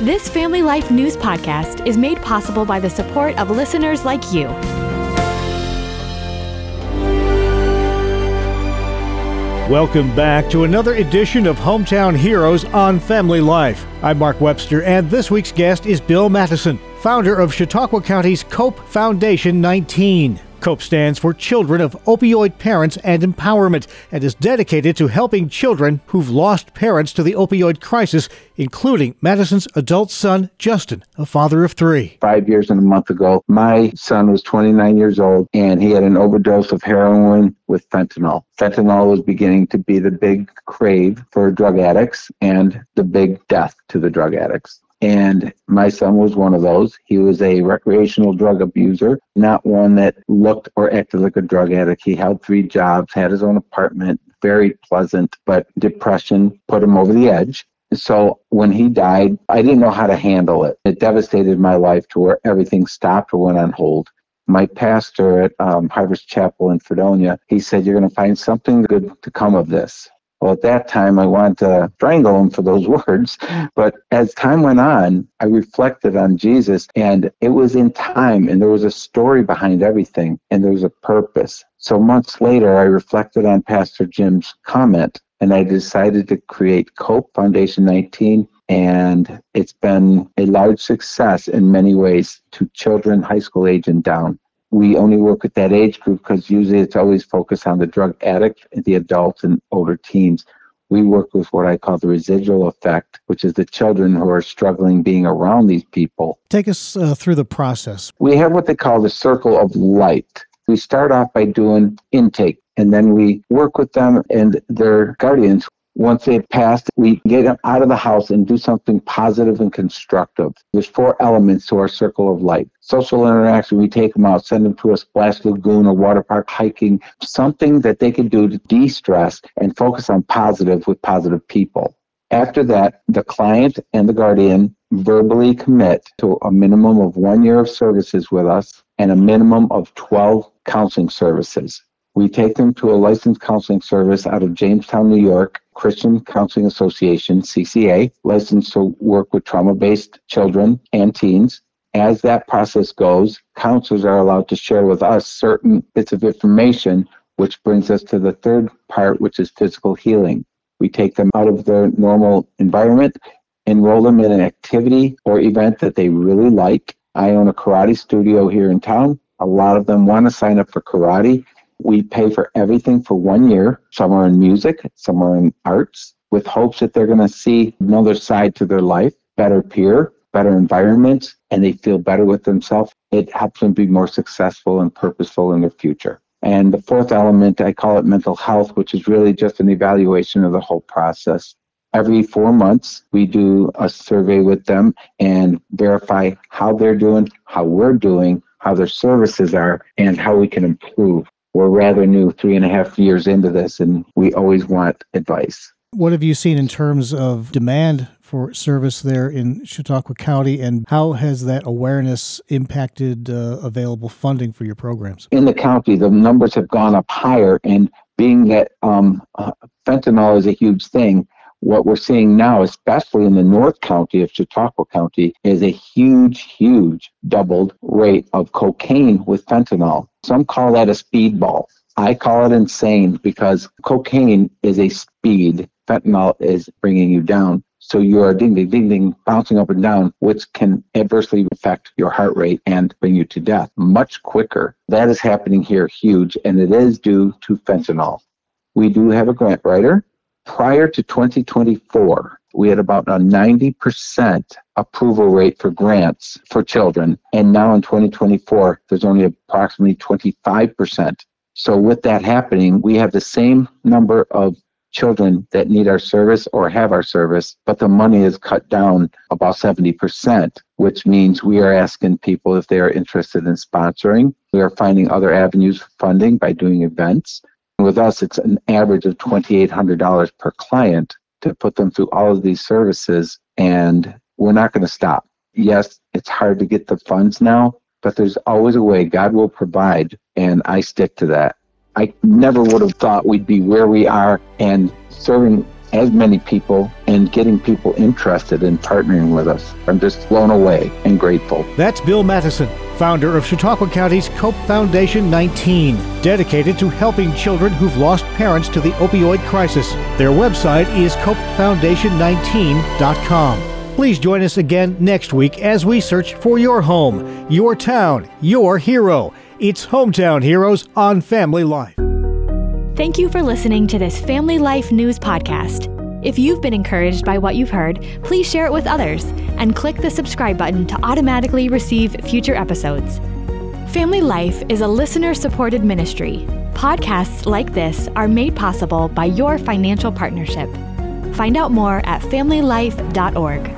This Family Life News podcast is made possible by the support of listeners like you. Welcome back to another edition of Hometown Heroes on Family Life. I'm Mark Webster, and this week's guest is Bill Matteson, founder of Chautauqua County's COPE Foundation 19. COPE stands for Children of Opioid Parents and Empowerment and is dedicated to helping children who've lost parents to the opioid crisis, including Matteson's adult son, Justin, a father of three. Five years and a month ago, my son was 29 years old and he had an overdose of heroin with fentanyl. Fentanyl was beginning to be the big crave for drug addicts and the big death to the drug addicts. And my son was one of those. He was a recreational drug abuser, not one that looked or acted like a drug addict. He held three jobs, had his own apartment, very pleasant, but depression put him over the edge. So when he died, I didn't know how to handle it. It devastated my life to where everything stopped or went on hold. My pastor at um, Harvest Chapel in Fredonia, he said, You're going to find something good to come of this. Well, at that time, I wanted to strangle him for those words. But as time went on, I reflected on Jesus, and it was in time, and there was a story behind everything, and there was a purpose. So months later, I reflected on Pastor Jim's comment, and I decided to create COPE Foundation 19 and it's been a large success in many ways to children high school age and down we only work with that age group because usually it's always focused on the drug addict, the adults, and older teens. We work with what I call the residual effect, which is the children who are struggling being around these people. Take us uh, through the process. We have what they call the circle of light. We start off by doing intake, and then we work with them and their guardians once they've passed, we get them out of the house and do something positive and constructive. There's four elements to our circle of light. Social interaction, we take them out, send them to a splash lagoon or water park hiking, something that they can do to de-stress and focus on positive with positive people. After that, the client and the guardian verbally commit to a minimum of one year of services with us and a minimum of 12 counseling services. We take them to a licensed counseling service out of Jamestown, New York, Christian Counseling Association, CCA, licensed to work with trauma based children and teens. As that process goes, counselors are allowed to share with us certain bits of information, which brings us to the third part, which is physical healing. We take them out of their normal environment, enroll them in an activity or event that they really like. I own a karate studio here in town. A lot of them want to sign up for karate we pay for everything for one year. Some are in music, some are in arts, with hopes that they're going to see another side to their life, better peer, better environments, and they feel better with themselves. It helps them be more successful and purposeful in their future. And the fourth element, I call it mental health, which is really just an evaluation of the whole process. Every four months, we do a survey with them and verify how they're doing, how we're doing, how their services are, and how we can improve we're rather new, three and a half years into this, and we always want advice. What have you seen in terms of demand for service there in Chautauqua County, and how has that awareness impacted uh, available funding for your programs? In the county, the numbers have gone up higher, and being that um, uh, fentanyl is a huge thing, what we're seeing now, especially in the North County of Chautauqua County, is a huge, huge doubled rate of cocaine with fentanyl. Some call that a speedball. I call it insane because cocaine is a speed. Fentanyl is bringing you down. So you are ding, ding, ding, ding, bouncing up and down, which can adversely affect your heart rate and bring you to death much quicker. That is happening here huge, and it is due to fentanyl. We do have a grant writer prior to 2024, we had about a 90% approval rate for grants for children. And now in 2024, there's only approximately 25%. So with that happening, we have the same number of children that need our service or have our service, but the money is cut down about 70%, which means we are asking people if they are interested in sponsoring. We are finding other avenues for funding by doing events. With us, it's an average of $2,800 per client to put them through all of these services, and we're not going to stop. Yes, it's hard to get the funds now, but there's always a way. God will provide, and I stick to that. I never would have thought we'd be where we are and serving as many people and getting people interested in partnering with us. I'm just blown away and grateful. That's Bill Matteson, founder of Chautauqua County's COPE Foundation 19, dedicated to helping children who've lost parents to the opioid crisis. Their website is copefoundation19.com. Please join us again next week as we search for your home, your town, your hero. It's Hometown Heroes on Family Life. Thank you for listening to this Family Life News podcast. If you've been encouraged by what you've heard, please share it with others and click the subscribe button to automatically receive future episodes. Family Life is a listener supported ministry. Podcasts like this are made possible by your financial partnership. Find out more at familylife.org.